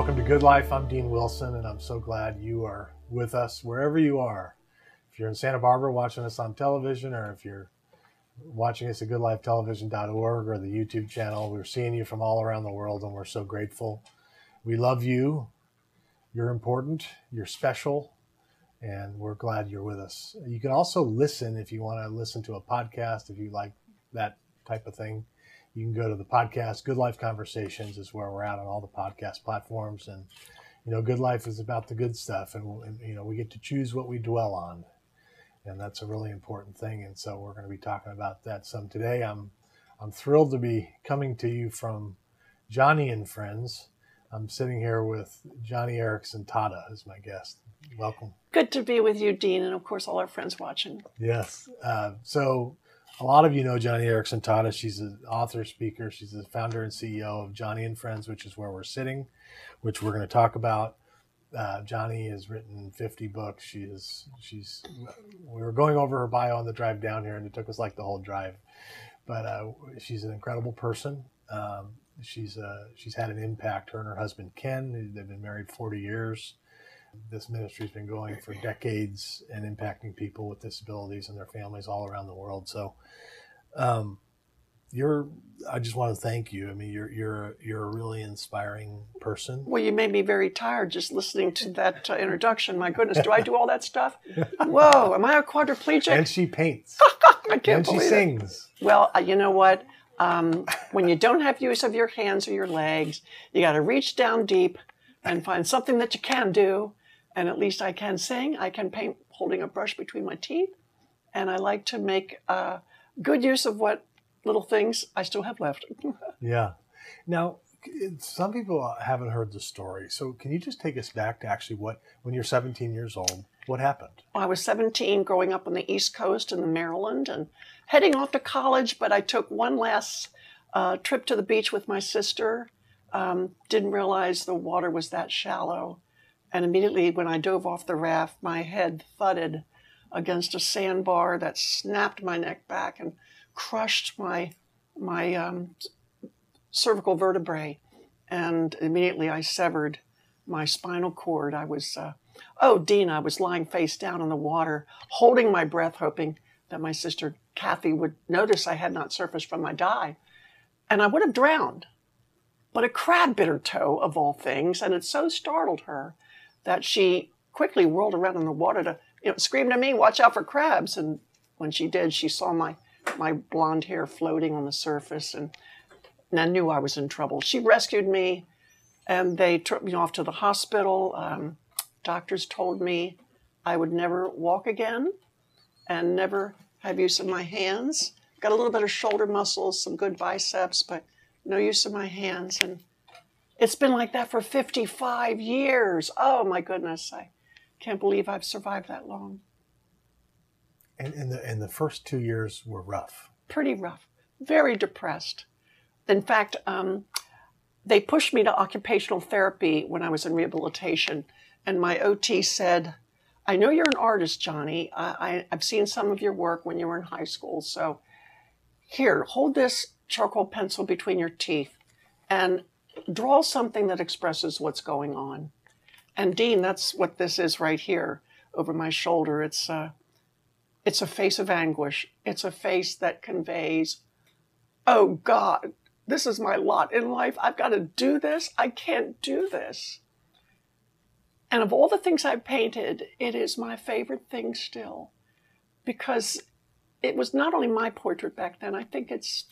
welcome to Good Life. I'm Dean Wilson, and I'm so glad you are with us wherever you are. If you're in Santa Barbara watching us on television, or if you're watching us at goodlifetelevision.org or the YouTube channel, we're seeing you from all around the world, and we're so grateful. We love you. You're important. You're special, and we're glad you're with us. You can also listen if you want to listen to a podcast, if you like that type of thing you can go to the podcast good life conversations is where we're at on all the podcast platforms. And you know good life is about the good stuff and, and, you know we get to choose what we dwell on. And that's a really important thing. And so we're going to be talking about that some today. I'm i'm thrilled to be coming to you from Joni and friends. I'm sitting here with Joni Eareckson Tada as my guest. Welcome. Good to be with you dean and of course all our friends watching. Yes. Uh, so a lot of you know Joni Eareckson Tada. She's an author, speaker. She's the founder and CEO of Johnny and Friends, which is where we're sitting, which we're going to talk about. Uh, Joni has written 50 books. She is, she's, we were going over her bio on the drive down here and it took us like the whole drive, but uh, she's an incredible person. Um, she's, uh, she's had an impact. Her and her husband, Ken, they've been married 40 years. This ministry has been going for decades and impacting people with disabilities and their families all around the world. So, um, you're I just want to thank you. I mean, you're you're you're a really inspiring person. Well, you made me very tired just listening to that uh, introduction. My goodness, do I do all that stuff? Whoa, am I a quadriplegic? And she paints. I can't and she sings. It. Well, uh, you know what? Um, when you don't have use of your hands or your legs, you got to reach down deep and find something that you can do. And at least I can sing. I can paint holding a brush between my teeth, and I like to make. Uh, good use of what little things I still have left. yeah. Now, some people haven't heard the story. So, can you just take us back to actually what, when you're 17 years old, what happened? I was 17, growing up on the East Coast in Maryland and heading off to college, but I took one last uh, trip to the beach with my sister. Um, didn't realize the water was that shallow. And immediately, when I dove off the raft, my head thudded against a sandbar that snapped my neck back and crushed my my um, cervical vertebrae, and immediately I severed my spinal cord. I was, uh, oh, Dean, I was lying face down in the water, holding my breath, hoping that my sister Kathy would notice I had not surfaced from my dive, and I would have drowned. But a crab bit her toe, of all things, and it so startled her that she quickly whirled around in the water to you know, screamed at me, watch out for crabs. And when she did, she saw my, my blonde hair floating on the surface and, and I knew I was in trouble. She rescued me and they took me off to the hospital. Um, doctors told me I would never walk again and never have use of my hands. Got a little bit of shoulder muscles, some good biceps, but no use of my hands. And it's been like that for 55 years. Oh my goodness. I, can't believe I've survived that long. And, and the and the first two years were rough. Pretty rough. Very depressed. In fact, um, they pushed me to occupational therapy when I was in rehabilitation, and my OT said, "I know you're an artist, Joni. I, I, I've seen some of your work when you were in high school. So, here, hold this charcoal pencil between your teeth, and draw something that expresses what's going on." And Dean, that's what this is right here over my shoulder. It's a, uh, it's a face of anguish. It's a face that conveys, oh God, this is my lot in life. I've got to do this. I can't do this. And of all the things I've painted, it is my favorite thing still because it was not only my portrait back then, I think it's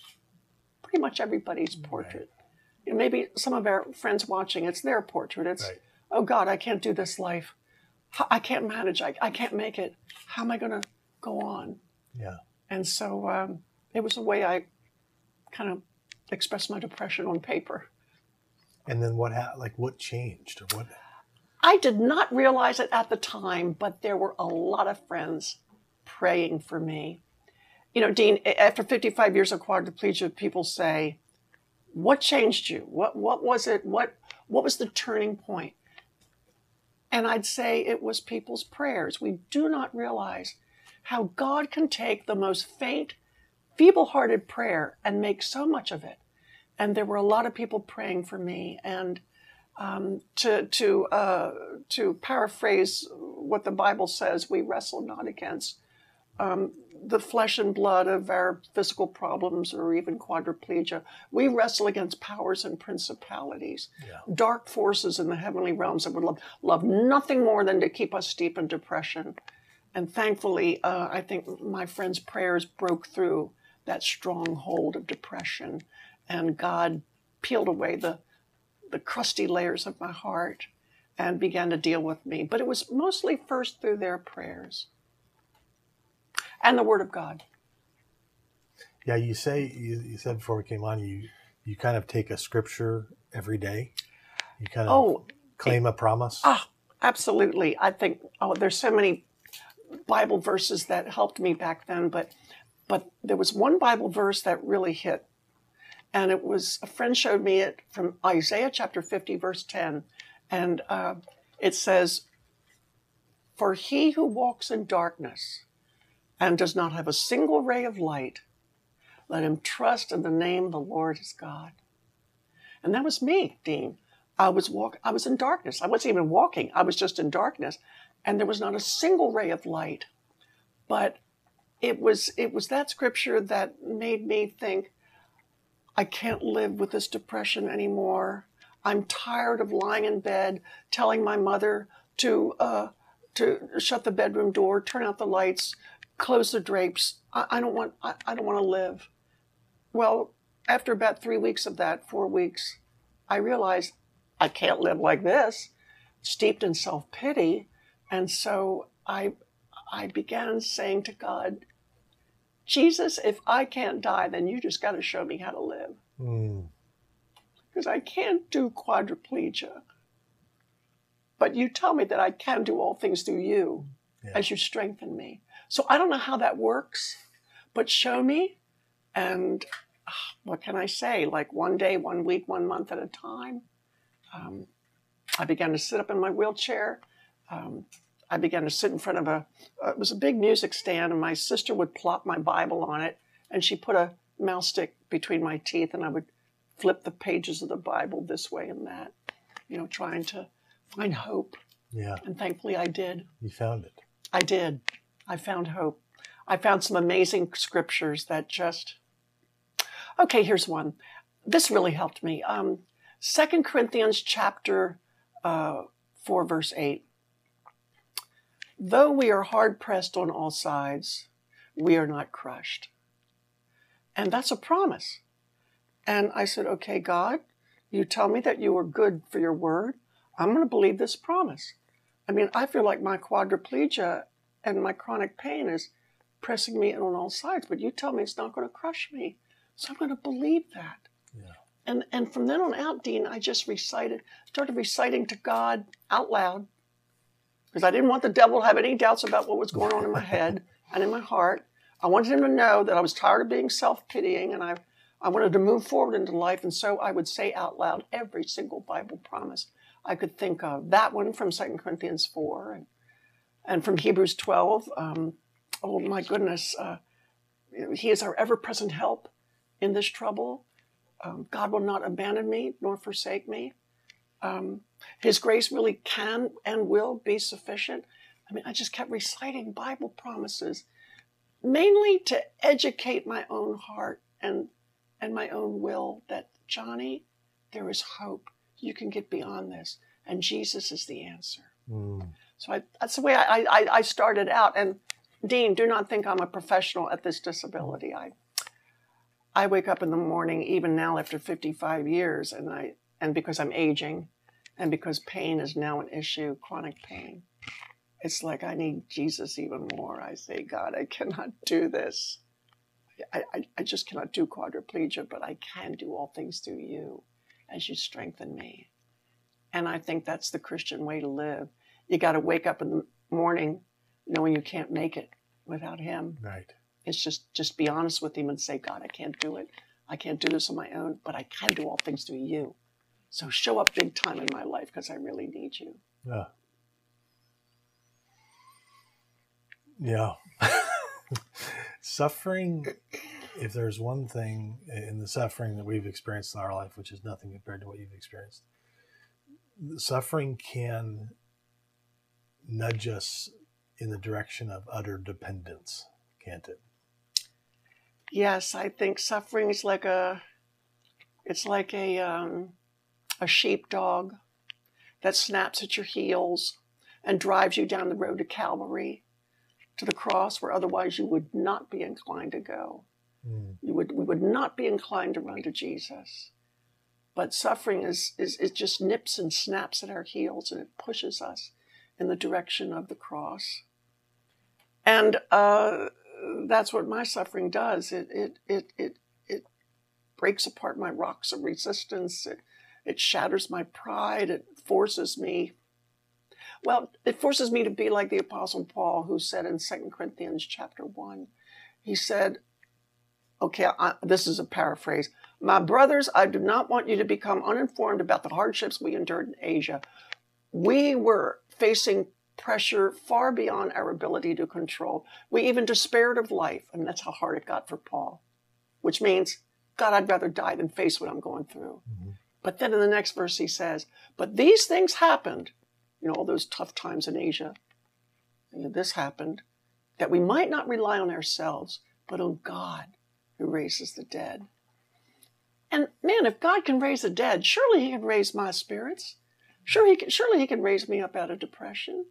pretty much everybody's portrait. You know, maybe some of our friends watching, it's their portrait. It's right oh God, I can't do this life. I can't manage. I, I can't make it. How am I going to go on? Yeah. And so um, it was a way I kind of expressed my depression on paper. And then what happened? like what changed or what? I did not realize it at the time, but there were a lot of friends praying for me. You know, Dean, after 55 years of quadriplegia, people say, "What changed you? What what was it? What what was the turning point?" And I'd say it was people's prayers. We do not realize how God can take the most faint, feeble hearted prayer and make so much of it. And there were a lot of people praying for me. And Um, to to uh, to paraphrase what the Bible says, we wrestle not against um, the flesh and blood of our physical problems or even quadriplegia. We wrestle against powers and principalities, Yeah. dark forces in the heavenly realms that would love, love nothing more than to keep us steep in depression. And thankfully, uh, I think my friend's prayers broke through that stronghold of depression, and God peeled away the, the crusty layers of my heart and began to deal with me. But it was mostly first through their prayers and the Word of God. Yeah, you say you, you said before we came on, you you kind of take a scripture every day. You kind of Oh, claim a promise. Ah, absolutely. I think oh, there's so many Bible verses that helped me back then, but but there was one Bible verse that really hit, and it was a friend showed me it from Isaiah chapter 50, verse 10, and uh, it says, "For he who walks in darkness and does not have a single ray of light, let him trust in the name of the Lord his God." And that was me, Dean. I was walk. I was in darkness. I wasn't even walking. I was just in darkness, and there was not a single ray of light. But it was it was that scripture that made me think, I can't live with this depression anymore. I'm tired of lying in bed, telling my mother to uh, to shut the bedroom door, turn out the lights, close the drapes. I, I don't want. I, I don't want to live. Well, after about three weeks of that, four weeks, I realized I can't live like this, steeped in self pity. And so I, I began saying to God, Jesus, if I can't die, then you just got to show me how to live. Mm, Because I can't do quadriplegia. But you tell me that I can do all things through you Yeah. as you strengthen me. So I don't know how that works, but show me. And ah, what can I say? Like one day, one week, one month at a time. Um, I began to sit up in my wheelchair. Um, I began to sit in front of a, uh, it was a big music stand, and my sister would plop my Bible on it, and she put a mouse stick between my teeth, and I would flip the pages of the Bible this way and that, you know, trying to find hope. yeah, And thankfully I did. you found it. I did. I found hope. I found some amazing scriptures that just. Okay, here's one. This really helped me. Um, 2 Corinthians chapter uh, 4, verse 8. Though we are hard pressed on all sides, we are not crushed. And that's a promise. And I said, Okay, God, you tell me that you are good for your word. I'm going to believe this promise. I mean, I feel like my quadriplegia and my chronic pain is pressing me in on all sides, but you tell me it's not going to crush me. So I'm going to believe that. Yeah. And, and from then on out, Dean, I just recited, started reciting to God out loud because I didn't want the devil to have any doubts about what was going on in my head and in my heart. I wanted him to know that I was tired of being self pitying and I, I wanted to move forward into life. And so I would say out loud every single Bible promise I could think of. That one from 2 Corinthians 4 and, and from Hebrews 12. Um, oh my goodness. Uh, he is our ever present help in this trouble. Um, God will not abandon me nor forsake me. Um, his grace really can and will be sufficient. I mean, I just kept reciting Bible promises, mainly to educate my own heart and and my own will that Joni, there is hope. You can get beyond this, and Jesus is the answer. Mm, So I, that's the way I, I, I started out. And Dean, do not think I'm a professional at this disability. I I wake up in the morning, even now after 55 years, and I and because I'm aging, and because pain is now an issue, chronic pain, it's like I need Jesus even more. I say, God, I cannot do this. I, I, I just cannot do quadriplegia, but I can do all things through you as you strengthen me. And I think that's the Christian way to live. You got to wake up in the morning knowing you can't make it without Him. right. It's just just be honest with Him and say, God, I can't do it. I can't do this on my own, but I can do all things through you. So show up big time in my life because I really need you. Yeah. Yeah. suffering, if there's one thing in the suffering that we've experienced in our life, which is nothing compared to what you've experienced, suffering can nudge us in the direction of utter dependence, can't it? Yes, I think suffering is like a it's like a um, a sheepdog that snaps at your heels and drives you down the road to Calvary, to the cross where otherwise you would not be inclined to go. Mm. You would we would not be inclined to run to Jesus. But suffering is, is it just nips and snaps at our heels and it pushes us in the direction of the cross. And uh, that's what my suffering does. It, it, it, it, it breaks apart my rocks of resistance. It, it shatters my pride. It forces me. Well, it forces me to be like the Apostle Paul, who said in 2 Corinthians chapter 1, he said, okay, I, this is a paraphrase. My brothers, I do not want you to become uninformed about the hardships we endured in Asia. We were facing pressure far beyond our ability to control. We even despaired of life, and that's how hard it got for Paul, which means, God, I'd rather die than face what I'm going through. Mm-hmm. But then in the next verse, he says, But these things happened, you know, all those tough times in Asia. And this happened that we might not rely on ourselves, but on God who raises the dead. And man, if God can raise the dead, surely He can raise my spirits. Sure, he can, surely He can raise me up out of depression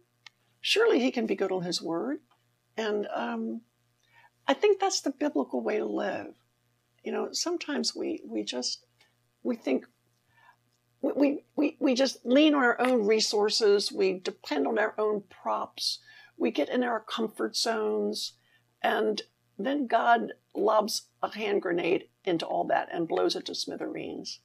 surely he can be good on his word. And um, I think that's the biblical way to live. You know, sometimes we, we just, we think, we, we, we just lean on our own resources. We depend on our own props. We get in our comfort zones. And then God lobs a hand grenade into all that and blows it to smithereens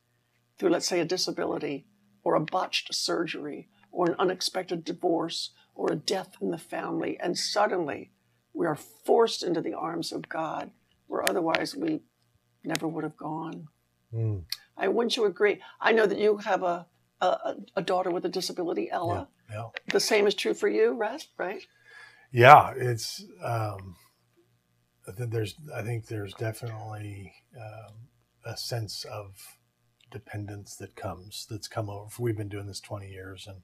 through, let's say, a disability or a botched surgery or an unexpected divorce or a death in the family, and suddenly we are forced into the arms of God, where otherwise we never would have gone. Mm. I wouldn't you agree? I know that you have a a, a daughter with a disability, Ella. Yeah, yeah. The same is true for you, Rhett, right? Yeah, it's. Um, I think there's. I think there's definitely um, a sense of dependence that comes that's come over. We've been doing this 20 years, and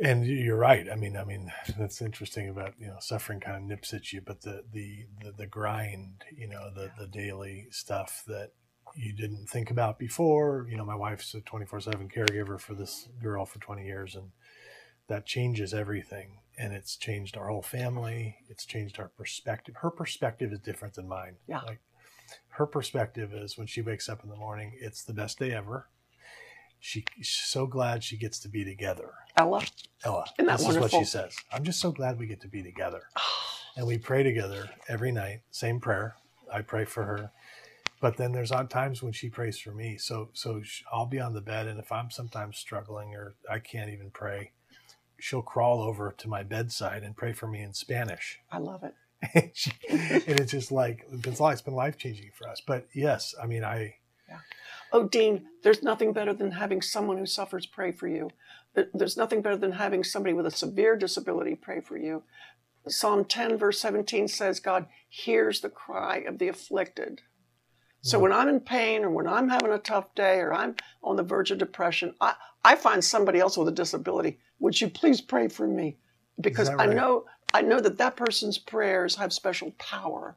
and you're right. I mean, I mean, that's interesting about you know suffering kind of nips at you, but the the the, the grind, you know, the the daily stuff that you didn't think about before. You know, my wife's a 24 seven caregiver for this girl for 20 years, and that changes everything. And it's changed our whole family. It's changed our perspective. Her perspective is different than mine. Yeah. Like her perspective is when she wakes up in the morning, it's the best day ever she, she's so glad she gets to be together. Ella. Ella. Isn't that this wonderful? is what she says. I'm just so glad we get to be together. Oh. and we pray together every night. Same prayer. I pray for her. But then there's odd times when she prays for me. So so I'll be on the bed, and if I'm sometimes struggling or I can't even pray, she'll crawl over to my bedside and pray for me in Spanish. I love it. and, she, and it's just like it's been life changing for us. But yes, I mean I. Yeah. Oh, Dean, there's nothing better than having someone who suffers pray for you. There's nothing better than having somebody with a severe disability pray for you. Psalm 10, verse 17 says, God hears the cry of the afflicted. So mm-hmm. when I'm in pain or when I'm having a tough day or I'm on the verge of depression, I, I find somebody else with a disability. Would you please pray for me? Because right? I know I know that that person's prayers have special power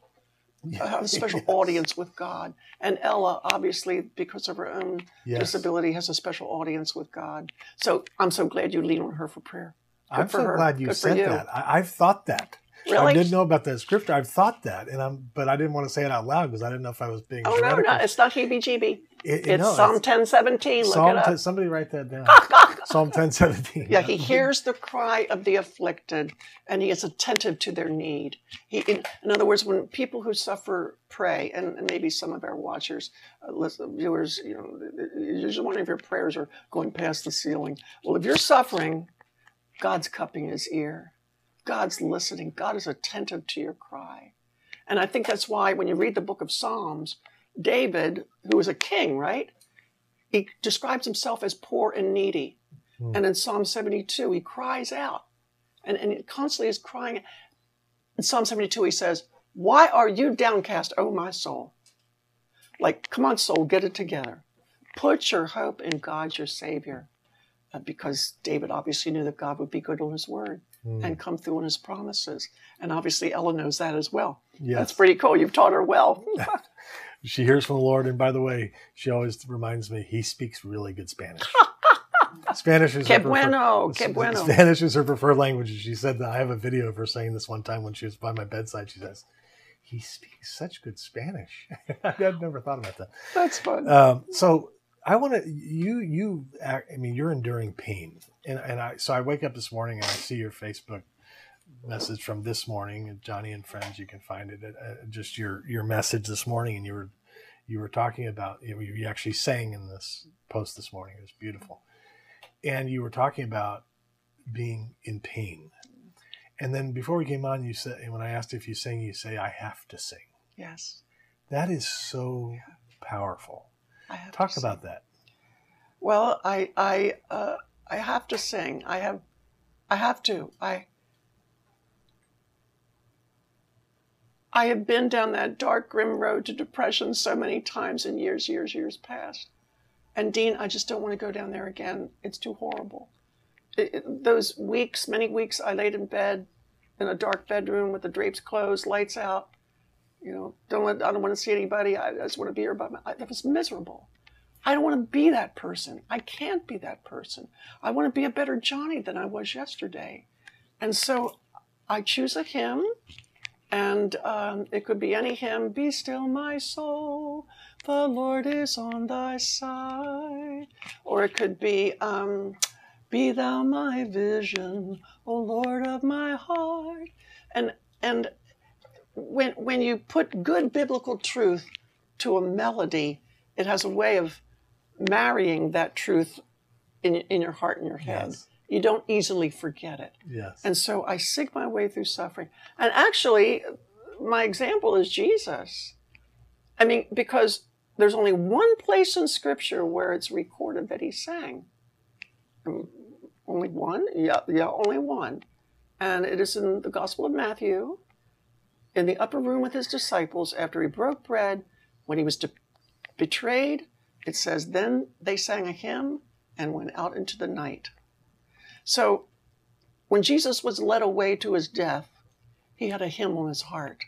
uh, have a special yes. audience with God. And Ella, obviously, because of her own yes. disability, has a special audience with God. So I'm so glad you lean on her for prayer. Good I'm so her. glad you Good said you. that. I, have thought that. Really? I didn't know about that scripture. I've thought that, and I'm, but I didn't want to say it out loud because I didn't know if I was being. Oh no, no, it's not heebie-jeebie. It, it's no, Psalm ten seventeen. Look Psalm it up. 10, somebody write that down. Psalm ten seventeen. Yeah, he hears the cry of the afflicted, and he is attentive to their need. He, in, in other words, when people who suffer pray, and, and maybe some of our watchers, uh, listen, viewers, you know, you're just wondering if your prayers are going past the ceiling. Well, if you're suffering, God's cupping his ear. God's listening. God is attentive to your cry. And I think that's why when you read the book of Psalms, David, who was a king, right? He describes himself as poor and needy. Mm. And in Psalm 72, he cries out and, and he constantly is crying. In Psalm 72, he says, Why are you downcast, O my soul? Like, come on, soul, get it together. Put your hope in God, your Savior. uh, because David obviously knew that God would be good on his word Mm. and come through on his promises. And obviously, Ella knows that as well. yes. That's pretty cool. You've taught her well. She hears from the Lord, and by the way, she always reminds me he speaks really good Spanish. Spanish is que her prefer- bueno, que bueno. Spanish is her preferred language. She said that I have a video of her saying this one time when she was by my bedside. She says, "He speaks such good Spanish." I'd never thought about that. That's fun. Um, so I want to you you I mean you're enduring pain, and and I so I wake up this morning and I see your Facebook message from this morning, Joni and friends. You can find it at, uh, just your your message this morning, and you were you were talking about you, know, you actually sang in this post this morning. It was beautiful, and you were talking about being in pain. And then before we came on, you said, and when I asked if you sing, you say, "I have to sing." yes. That is so powerful. I have to Talk about that. Well, I I uh, I have to sing. I have I have to. I I have been down that dark, grim road to depression so many times in years, years, years past. And Dean, I just don't want to go down there again. It's too horrible. It, it- those weeks, many weeks, I laid in bed in a dark bedroom with the drapes closed, lights out. You know, don't let, I don't want to see anybody. I just want to be here by myself. That was miserable. I don't want to be that person. I can't be that person. I want to be a better Joni than I was yesterday. And so I choose a hymn, and um, it could be any hymn Be still, my soul, the Lord is on thy side. Or it could be um, Be thou my vision, O Lord of my heart. And, and when, when you put good biblical truth to a melody, it has a way of marrying that truth in, in your heart and your head. Yes. You don't easily forget it. Yes. And so I seek my way through suffering. And actually, my example is Jesus. I mean, because there's only one place in Scripture where it's recorded that he sang. Um, Only one? Yeah, yeah, only one. And it is in the Gospel of Matthew, in the upper room with his disciples after he broke bread, when he was de- betrayed. It says, Then they sang a hymn and went out into the night. So when Jesus was led away to his death, he had a hymn on his heart.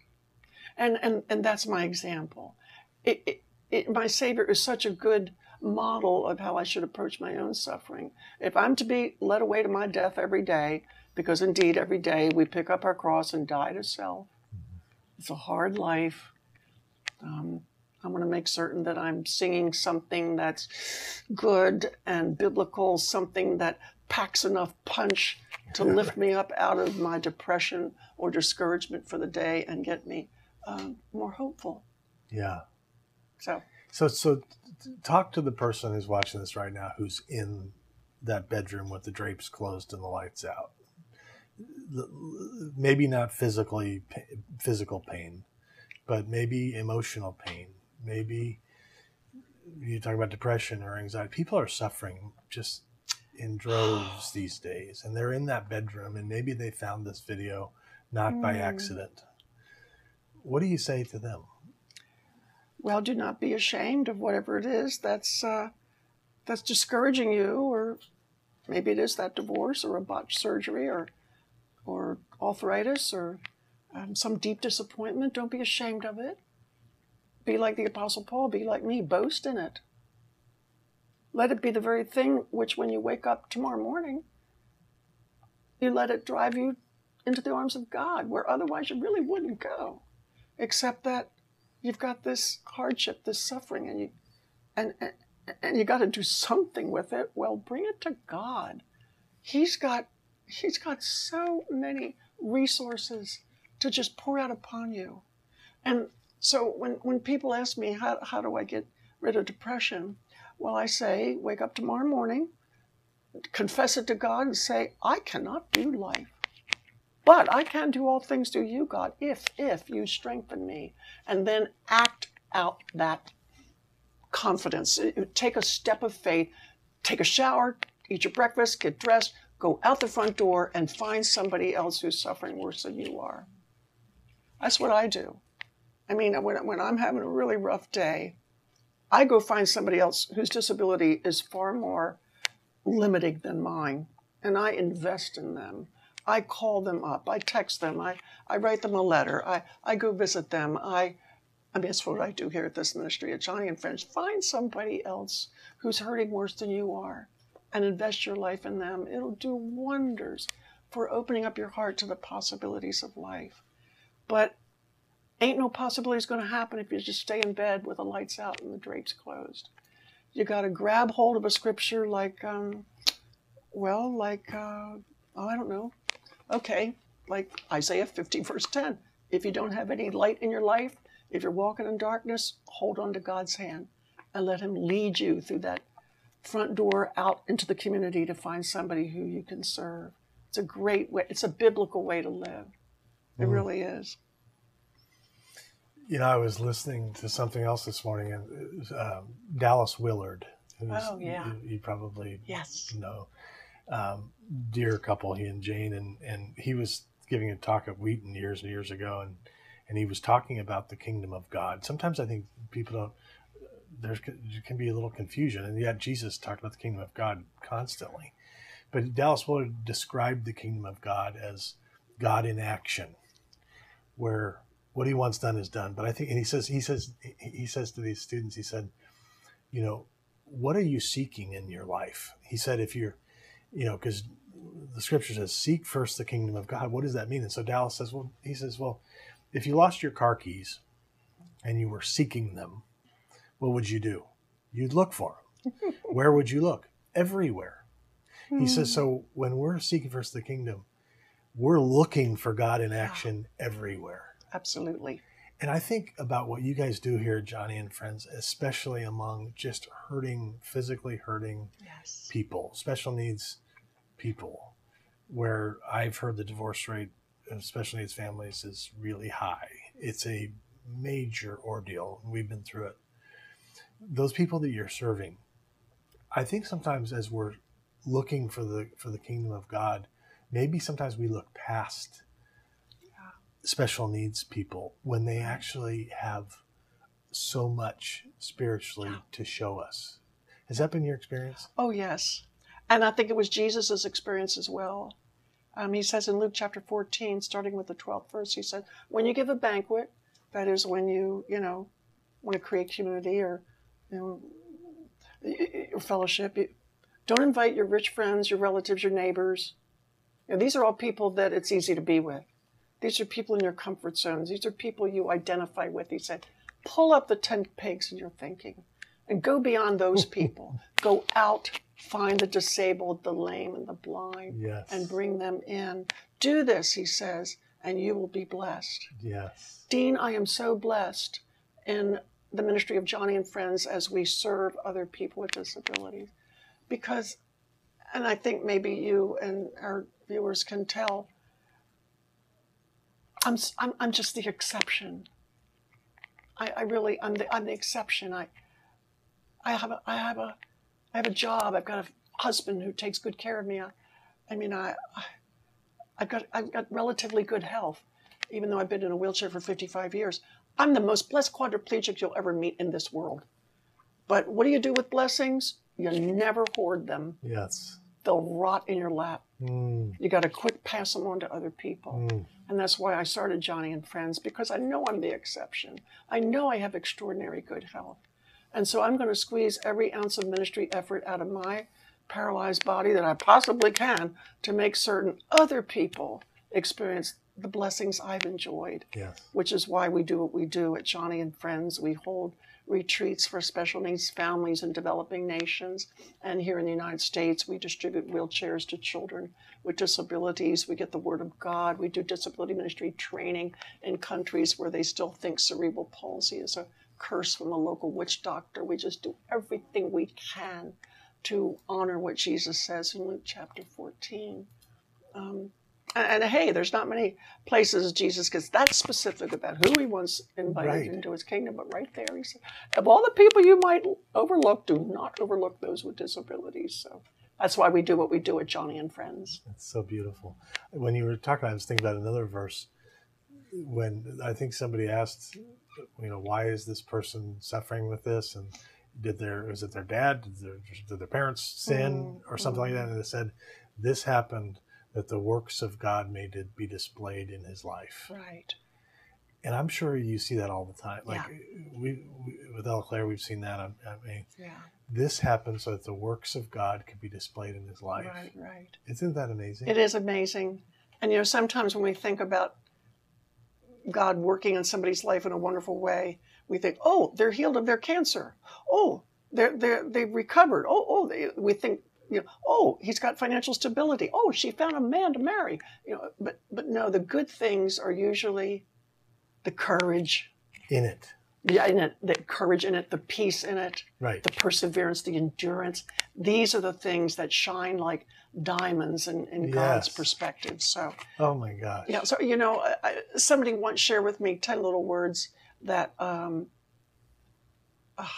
And, and, and that's my example. It, it, it, my Savior is such a good model of how I should approach my own suffering. If I'm to be led away to my death every day, because indeed every day we pick up our cross and die to self, it's a hard life. Um, I want to make certain that I'm singing something that's good and biblical, something that packs enough punch to lift me up out of my depression or discouragement for the day and get me um, more hopeful. yeah. So, So, so talk to the person who's watching this right now who's in that bedroom with the drapes closed and the lights out. Maybe not physically physical pain, but maybe emotional pain. Maybe you talk about depression or anxiety. People are suffering just in droves these days, and they're in that bedroom, and maybe they found this video not by Mm. accident. What do you say to them? well, do not be ashamed of whatever it is that's uh, that's discouraging you, or maybe it is that divorce or a botched surgery or or arthritis or um, some deep disappointment. Don't be ashamed of it. Be like the Apostle Paul. Be like me. Boast in it. Let it be the very thing which, when you wake up tomorrow morning, you let it drive you into the arms of God, where otherwise you really wouldn't go, except that you've got this hardship, this suffering, and you and and, and you got to do something with it. Well, bring it to God. He's got He's got so many resources to just pour out upon you. And so when when people ask me how how do I get rid of depression, well, I say wake up tomorrow morning, confess it to God, and say I cannot do life. But I can do all things through you, God, if if you strengthen me, and then act out that confidence. Take a step of faith, take a shower, eat your breakfast, get dressed, go out the front door, and find somebody else who's suffering worse than you are. That's what I do. I mean, when, when I'm having a really rough day, I go find somebody else whose disability is far more limiting than mine. And I invest in them. I call them up. I text them. I, I write them a letter. I, I go visit them. I, I mean, that's what I do here at this ministry at Joni and Friends. Find somebody else who's hurting worse than you are and invest your life in them. It'll do wonders for opening up your heart to the possibilities of life. But ain't no possibilities going to happen if you just stay in bed with the lights out and the drapes closed. You got to grab hold of a scripture like, um, well, like, uh, oh, I don't know. Okay, like Isaiah 50, verse 10. If you don't have any light in your life, if you're walking in darkness, hold on to God's hand and let Him lead you through that front door out into the community to find somebody who you can serve. It's a great way, it's a biblical way to live. It mm. really is. You know, I was listening to something else this morning, and was, um, Dallas Willard. oh yeah, you, you, probably yes know. Um, dear couple, he and Jane, and and he was giving a talk at Wheaton years and years ago, and and he was talking about the kingdom of God. Sometimes I think people don't. There can be a little confusion, and yet Jesus talked about the kingdom of God constantly. But Dallas Willard described the kingdom of God as God in action, where what he wants done is done. But I think, and he says, he says, he says to these students, he said, you know, what are you seeking in your life? He said, if you're, you know, because the scripture says, seek first the kingdom of God. What does that mean? And so Dallas says, well, he says, well, if you lost your car keys and you were seeking them, what would you do? You'd look for them. Where would you look? Everywhere. He says, hmm. so when we're seeking first the kingdom, we're looking for God in action yeah. everywhere. Absolutely. And I think about what you guys do here, Joni and Friends, especially among just hurting, physically hurting yes. people, special needs people, where I've heard the divorce rate of special needs families is really high. It's a major ordeal. We've been through it. Those people that you're serving, I think sometimes as we're looking for the for the kingdom of God, maybe sometimes we look past yeah. special needs people when they actually have so much spiritually yeah. to show us. Has that been your experience? Oh yes, and I think it was Jesus's experience as well. Um, he says in Luke chapter 14, starting with the 12th verse, he said, "When you give a banquet, that is when you you know want to create community or you know fellowship, don't invite your rich friends, your relatives, your neighbors. You know, these are all people that it's easy to be with. These are people in your comfort zones. These are people you identify with. He said, pull up the tent pegs in your thinking and go beyond those people. go out, find the disabled, the lame, and the blind, yes. and bring them in. Do this, he says, and you will be blessed. Yes. Dean, I am so blessed in the ministry of Joni and Friends as we serve other people with disabilities because, and I think maybe you and our viewers can tell, I'm, I'm, I'm just the exception. I, I really, I'm the, I'm the exception. I, I have a, I have a, I have a job. I've got a husband who takes good care of me. I, I mean, I, I've got, I've got relatively good health, even though I've been in a wheelchair for 55 years. I'm the most blessed quadriplegic you'll ever meet in this world. But what do you do with blessings? You never hoard them. Yes. They'll rot in your lap. Mm. You got to quick pass them on to other people. Mm. And that's why I started Joni and Friends because I know I'm the exception. I know I have extraordinary good health. And so I'm going to squeeze every ounce of ministry effort out of my paralyzed body that I possibly can to make certain other people experience the blessings I've enjoyed. Yes. Which is why we do what we do at Joni and Friends. We hold retreats for special needs families in developing nations. And here in the United States, we distribute wheelchairs to children with disabilities. We get the Word of God. We do disability ministry training in countries where they still think cerebral palsy is a curse from a local witch doctor. We just do everything we can to honor what Jesus says in Luke chapter 14. Um, and, and, hey, there's not many places Jesus gets that specific about who he wants invited right. into his kingdom, but right there he said, of all the people you might overlook, do not overlook those with disabilities. So that's why we do what we do at Joni and Friends. That's so beautiful. When you were talking, I was thinking about another verse. When I think somebody asked, you know, why is this person suffering with this? And did their was it their dad did their, did their parents sin Mm, or something like that mm. and they said this happened that the works of god may be displayed in his life Right. and i'm sure you see that all the time like we, we with el claire we've seen that I, I mean Yeah. this happens so that the works of god can be displayed in his life Right. Right. isn't that amazing It is amazing. And you know, sometimes when we think about God working in somebody's life in a wonderful way, we think, "Oh, they're healed of their cancer. Oh, they're they're, they've recovered. Oh, oh." They, we think, you know, "Oh, he's got financial stability. Oh, she found a man to marry." You know, but but no, the good things are usually the courage, in it yeah, in it, the courage in it, the peace in it, right the perseverance, the endurance. These are the things that shine like diamonds in, in God's perspective. So, oh my gosh yeah. So you know, I, somebody once shared with me ten little words that um, ah,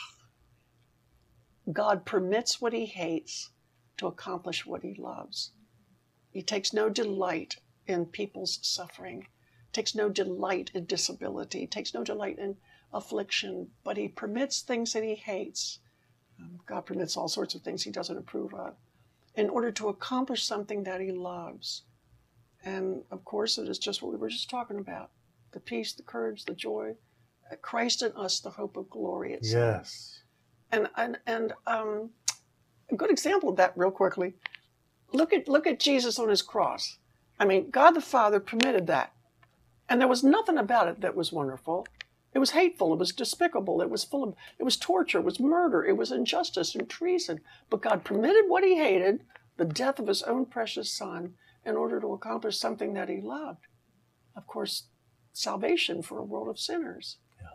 God permits what He hates to accomplish what He loves. He takes no delight in people's suffering, takes no delight in disability, takes no delight in affliction, but He permits things that He hates. Um, God permits all sorts of things He doesn't approve of in order to accomplish something that He loves. And of course, it is just what we were just talking about the peace, the courage, the joy. Uh, Christ in us, the hope of glory. It says. yes And, and, and um, a good example of that, real quickly look at, look at Jesus on his cross. I mean, God the Father permitted that. And there was nothing about it that was wonderful. It was hateful. It was despicable. It was full of, it was torture. It was murder. It was injustice and treason. But God permitted what he hated, the death of his own precious son, in order to accomplish something that he loved. Of course, salvation for a world of sinners. Yeah.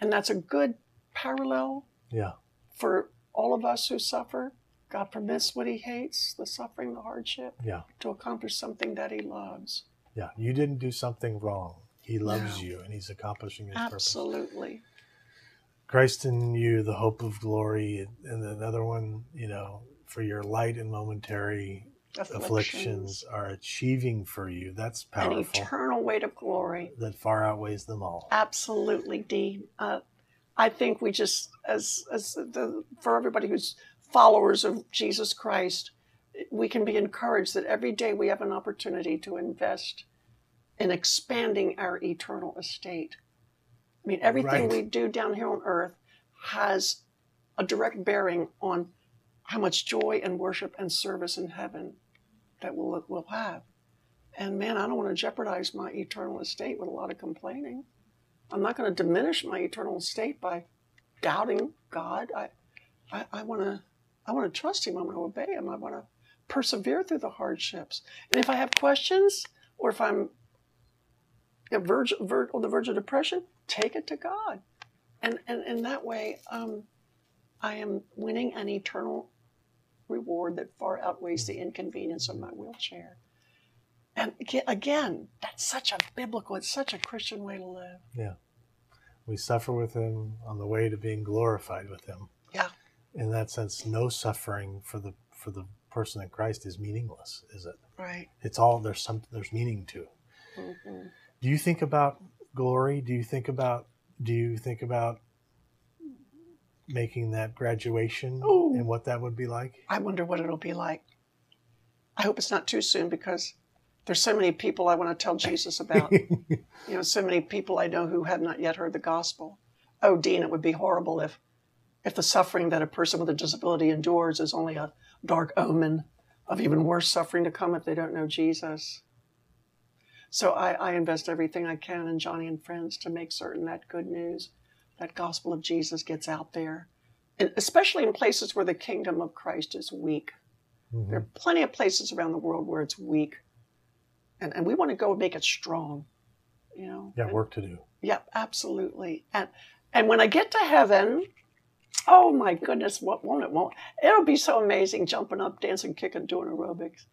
And that's a good parallel yeah for all of us who suffer. God permits what he hates, the suffering, the hardship, yeah to accomplish something that he loves. yeah you didn't do something wrong he loves No. you and he's accomplishing his purpose Absolutely. Christ in you, the hope of glory, and another one, you know, for your light and momentary afflictions are achieving for you. That's powerful. An eternal weight of glory. That far outweighs them all. Absolutely, Dean. Uh, I think we just, as as the, for everybody who's followers of Jesus Christ, we can be encouraged that every day we have an opportunity to invest in expanding our eternal estate. I mean, everything Right. we do down here on earth has a direct bearing on how much joy and worship and service in heaven that we'll, we'll have. And man, I don't want to jeopardize my eternal estate with a lot of complaining. I'm not going to diminish my eternal estate by doubting God. I, I, I want to, I want to trust Him. I want to obey Him. I want to persevere through the hardships. And if I have questions, or if I'm on the verge of depression, take it to God. And and in that way, um, I am winning an eternal reward that far outweighs the inconvenience of my wheelchair. And again, that's such a biblical, it's such a Christian way to live. Yeah. We suffer with him on the way to being glorified with him. In that sense, no suffering for the for the person in Christ is meaningless, is it? Right. It's all there's some there's meaning to. Mhm. Do you think about glory? Do you think about do you think about making that graduation Ooh. and what that would be like? I wonder what it'll be like. I hope it's not too soon because there's so many people I want to tell Jesus about. you know, so many people I know who have not yet heard the gospel. Oh, Dean, it would be horrible if if the suffering that a person with a disability endures is only a dark omen of even worse suffering to come if they don't know Jesus. So I, I invest everything I can in Joni and Friends to make certain that good news, that gospel of Jesus gets out there, and especially in places where the kingdom of Christ is weak. Mhm. There are plenty of places around the world where it's weak, and, and we want to go and make it strong. You know, Yeah, And- work to do. Yep, absolutely. And and when I get to heaven, oh my goodness, what won't it won't it'll be so amazing jumping up, dancing, kicking, doing aerobics,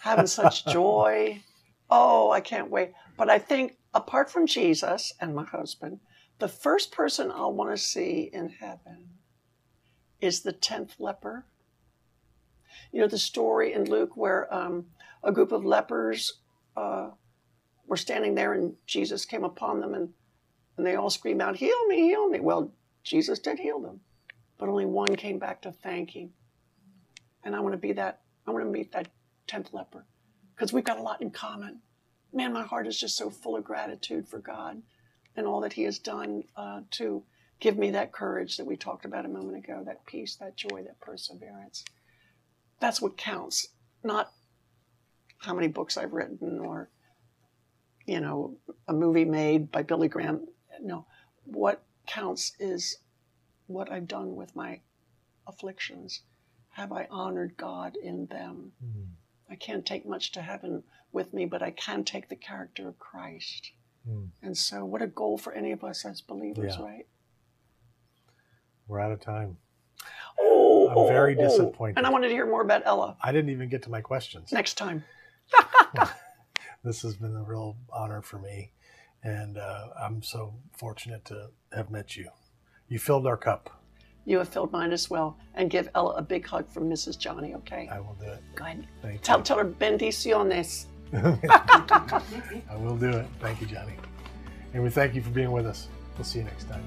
having such joy. Oh, I can't wait. But I think apart from Jesus and my husband, the first person I'll want to see in heaven is the tenth leper. You know the story in Luke where um, a group of lepers uh, were standing there and Jesus came upon them and and they all scream out, Heal me, heal me. Well, Jesus did heal them. But only one came back to thank him. And I want to be that, I want to meet that 10th leper because we've got a lot in common. Man, my heart is just so full of gratitude for God and all that He has done uh, to give me that courage that we talked about a moment ago, that peace, that joy, that perseverance. That's what counts, not how many books I've written or, you know, a movie made by Billy Graham. No, what counts is what I've done with my afflictions. Have I honored God in them? Mm. I can't take much to heaven with me, but I can take the character of Christ. Mm. And so, what a goal for any of us as believers, Yeah. right? We're out of time. Oh, I'm very oh, oh. disappointed. And I wanted to hear more about Ella I didn't even get to my questions. next time. This has been a real honor for me, and uh, I'm so fortunate to have met you. You filled our cup. You have filled mine as well. And give Ella a big hug from Mrs. Joni, okay? I will do it. Go ahead. Thank Tell, you. tell her bendiciones. I will do it. Thank you, Joni. And we thank you for being with us. We'll see you next time.